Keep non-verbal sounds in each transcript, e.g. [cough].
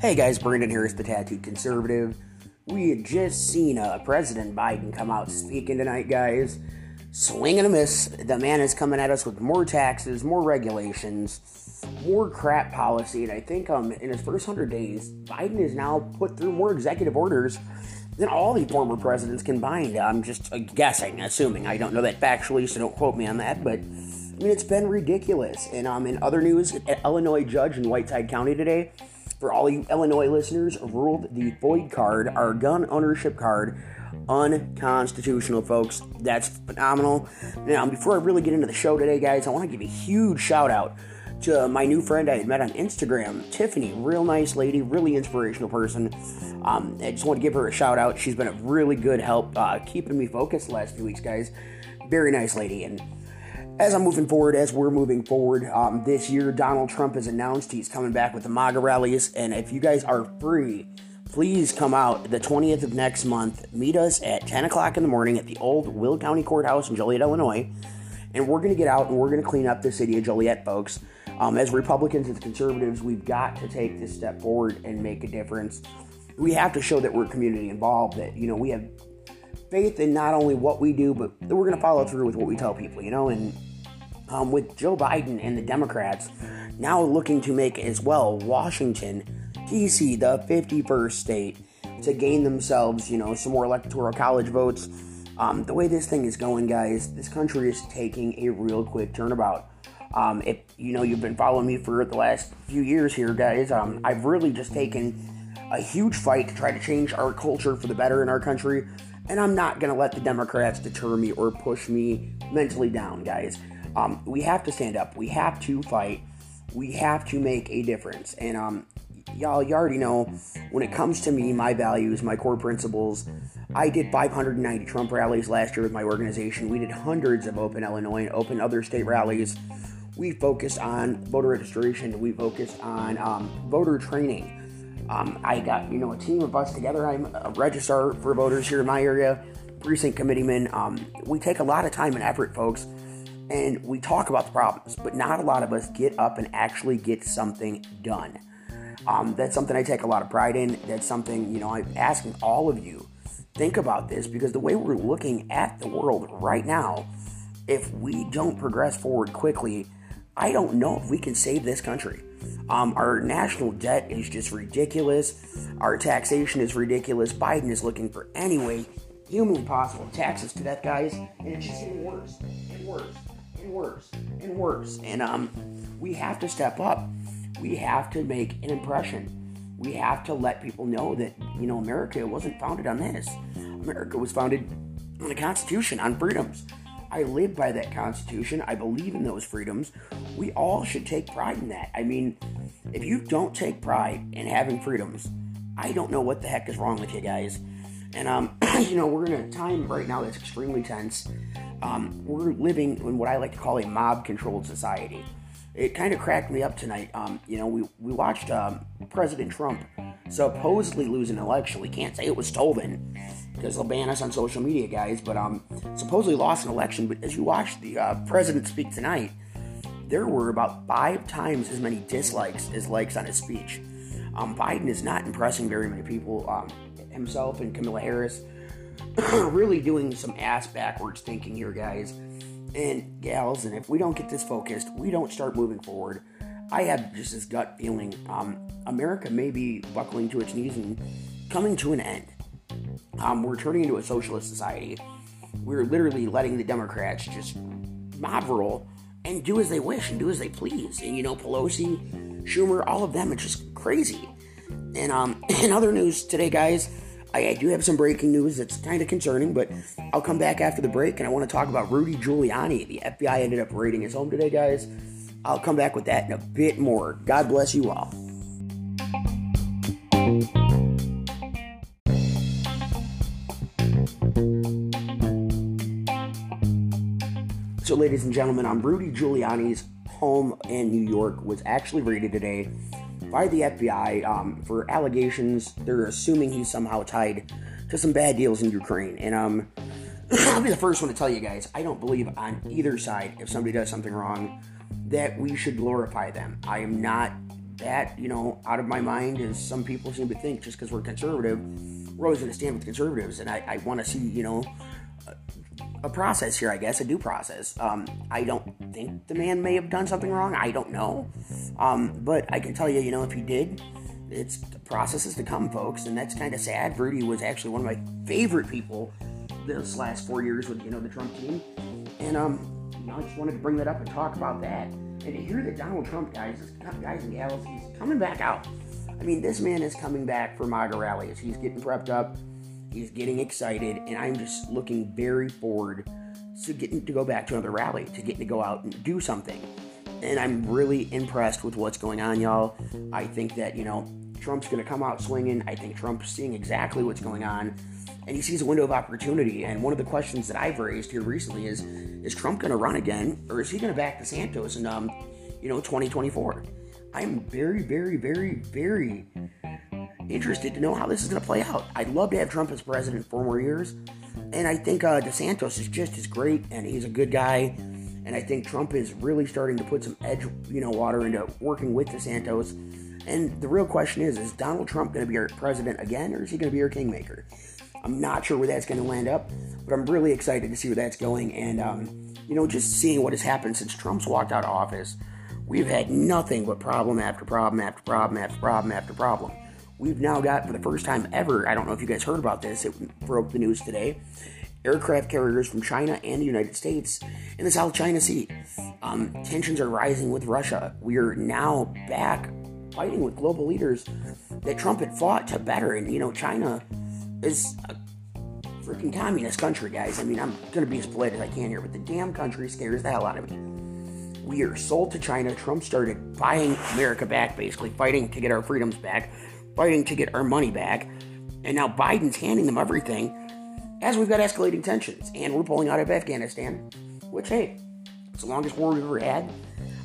Hey guys, Brandon Harris, the Tattooed Conservative. We had just seen uh, President Biden come out speaking tonight, guys. Swing and a miss. The man is coming at us with more taxes, more regulations, more crap policy, and I think um, in his first 100 days, Biden has now put through more executive orders than all the former presidents combined. I'm just uh, guessing, assuming. I don't know that factually, so don't quote me on that, but I mean, it's been ridiculous. And um, in other news, Illinois judge in Whiteside County today for all you Illinois listeners, ruled the FOID card, our gun ownership card, unconstitutional, folks. That's phenomenal. Now, before I really get into the show today, guys, I want to give a huge shout out to my new friend I had met on Instagram, Tiffany. Real nice lady, really inspirational person. Um, I just want to give her a shout out. She's been a really good help uh, keeping me focused the last few weeks, guys. Very nice lady. And as I'm moving forward, as we're moving forward, um, this year Donald Trump has announced he's coming back with the MAGA rallies. And if you guys are free, please come out the 20th of next month. Meet us at 10 o'clock in the morning at the old Will County Courthouse in Joliet, Illinois. And we're going to get out and we're going to clean up the city of Joliet, folks. Um, as Republicans, as conservatives, we've got to take this step forward and make a difference. We have to show that we're community involved, that, you know, we have faith in not only what we do, but that we're going to follow through with what we tell people, you know, and um, with Joe Biden and the Democrats now looking to make as well Washington, D.C., the 51st state, to gain themselves, you know, some more electoral college votes. Um, the way this thing is going, guys, this country is taking a real quick turnabout. Um, if you know you've been following me for the last few years here, guys, um, I've really just taken a huge fight to try to change our culture for the better in our country, and I'm not going to let the Democrats deter me or push me mentally down, guys. Um, we have to stand up. We have to fight. We have to make a difference. And um, y'all, you already know when it comes to me, my values, my core principles. I did 590 Trump rallies last year with my organization. We did hundreds of open Illinois and open other state rallies. We focused on voter registration. We focused on um, voter training. Um, I got you know a team of us together. I'm a registrar for voters here in my area, precinct committeeman. Um, we take a lot of time and effort, folks and we talk about the problems, but not a lot of us get up and actually get something done. Um, that's something I take a lot of pride in. That's something, you know, I'm asking all of you think about this because the way we're looking at the world right now, if we don't progress forward quickly, I don't know if we can save this country. Um, our national debt is just ridiculous. Our taxation is ridiculous. Biden is looking for any way humanly possible taxes to death, guys, and it's just getting worse and worse worse and worse. And um, we have to step up. We have to make an impression. We have to let people know that you know America wasn't founded on this. America was founded on the Constitution, on freedoms. I live by that Constitution. I believe in those freedoms. We all should take pride in that. I mean, if you don't take pride in having freedoms, I don't know what the heck is wrong with you guys. And um, [clears throat] you know, we're in a time right now that's extremely tense um, we're living in what I like to call a mob controlled society. It kind of cracked me up tonight. Um, you know, we, we watched um, President Trump supposedly lose an election. We can't say it was stolen because they'll ban us on social media, guys, but um, supposedly lost an election. But as you watched the uh, president speak tonight, there were about five times as many dislikes as likes on his speech. Um, Biden is not impressing very many people. Um, himself and Kamala Harris really doing some ass backwards thinking here, guys and gals. And if we don't get this focused, we don't start moving forward. I have just this gut feeling um, America may be buckling to its knees and coming to an end. Um, we're turning into a socialist society. We're literally letting the Democrats just mob and do as they wish and do as they please. And you know, Pelosi, Schumer, all of them, it's just crazy. And um, [clears throat] in other news today, guys, I, I do have some breaking news that's kind of concerning, but I'll come back after the break and I want to talk about Rudy Giuliani. The FBI ended up raiding his home today, guys. I'll come back with that in a bit more. God bless you all. So, ladies and gentlemen, I'm Rudy Giuliani's home in New York was actually raided today by the FBI um, for allegations. They're assuming he's somehow tied to some bad deals in Ukraine. And um, [clears throat] I'll be the first one to tell you guys, I don't believe on either side, if somebody does something wrong, that we should glorify them. I am not that, you know, out of my mind, as some people seem to think, just because we're conservative, we're always going to stand with conservatives. And I, I want to see, you know, a, process here, I guess, a due process. Um, I don't think the man may have done something wrong. I don't know. Um, but I can tell you, you know, if he did, it's the process is to come, folks. And that's kind of sad. Rudy was actually one of my favorite people this last four years with, you know, the Trump team. And, um, you know, I just wanted to bring that up and talk about that. And to hear that Donald Trump, guys, guys and gals, he's coming back out. I mean, this man is coming back for MAGA rallies. He's getting prepped up. He's getting excited, and I'm just looking very forward to getting to go back to another rally, to getting to go out and do something. And I'm really impressed with what's going on, y'all. I think that, you know, Trump's going to come out swinging. I think Trump's seeing exactly what's going on and he sees a window of opportunity. And one of the questions that I've raised here recently is: Is Trump going to run again, or is he going to back DeSantis in, um, you know, 2024? I'm very, very, very, very interested to know how this is going to play out. I'd love to have Trump as president for more years, and I think uh, DeSantis is just as great, and he's a good guy. And I think Trump is really starting to put some edge, you know, water into working with DeSantis. And the real question is: Is Donald Trump going to be our president again, or is he going to be our kingmaker? I'm not sure where that's going to land up, but I'm really excited to see where that's going. And, um, you know, just seeing what has happened since Trump's walked out of office, we've had nothing but problem after problem after problem after problem after problem. We've now got, for the first time ever, I don't know if you guys heard about this, it broke the news today aircraft carriers from China and the United States in the South China Sea. Um, tensions are rising with Russia. We are now back fighting with global leaders that Trump had fought to better. And, you know, China is a freaking communist country, guys. I mean, I'm going to be as polite as I can here, but the damn country scares the hell out of me. We are sold to China. Trump started buying America back, basically, fighting to get our freedoms back, fighting to get our money back. And now Biden's handing them everything as we've got escalating tensions. And we're pulling out of Afghanistan, which, hey, it's the longest war we've ever had.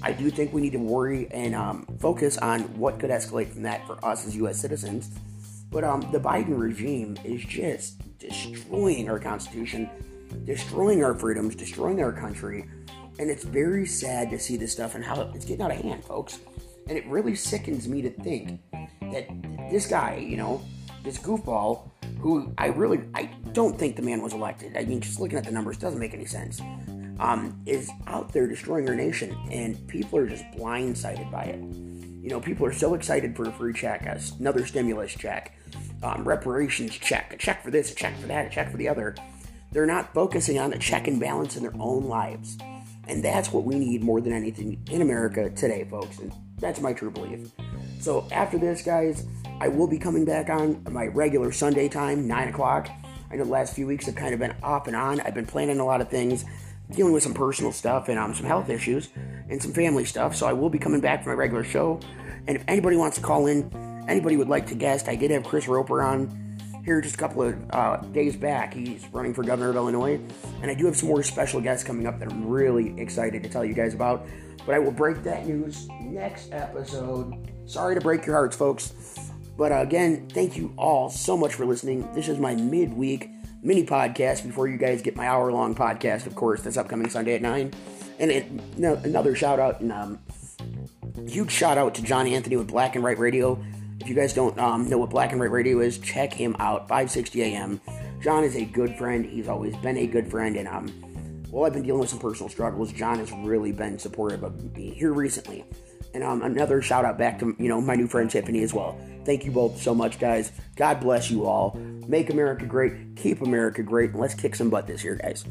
I do think we need to worry and um, focus on what could escalate from that for us as U.S. citizens but um, the Biden regime is just destroying our Constitution, destroying our freedoms, destroying our country. And it's very sad to see this stuff and how it's getting out of hand, folks. And it really sickens me to think that this guy, you know, this goofball, who I really, I don't think the man was elected. I mean, just looking at the numbers doesn't make any sense. Um, is out there destroying our nation, and people are just blindsided by it. You know, people are so excited for a free check, another stimulus check, um, reparations check, a check for this, a check for that, a check for the other. They're not focusing on a check and balance in their own lives. And that's what we need more than anything in America today, folks. And that's my true belief. So after this, guys, I will be coming back on my regular Sunday time, 9 o'clock. I know the last few weeks have kind of been off and on. I've been planning a lot of things, dealing with some personal stuff and um, some health issues and some family stuff. So I will be coming back for my regular show. And if anybody wants to call in, anybody would like to guest, I did have Chris Roper on here just a couple of uh, days back. He's running for governor of Illinois, and I do have some more special guests coming up that I'm really excited to tell you guys about. But I will break that news next episode. Sorry to break your hearts, folks. But uh, again, thank you all so much for listening. This is my midweek mini podcast before you guys get my hour long podcast, of course, that's upcoming Sunday at 9. And it, no, another shout out and um, huge shout out to John Anthony with Black and White Radio. If you guys don't um, know what Black and White Radio is, check him out. 560 AM. John is a good friend. He's always been a good friend, and um, while I've been dealing with some personal struggles, John has really been supportive of me here recently. And um, another shout out back to you know my new friend Tiffany as well. Thank you both so much, guys. God bless you all. Make America great. Keep America great. And let's kick some butt this year, guys.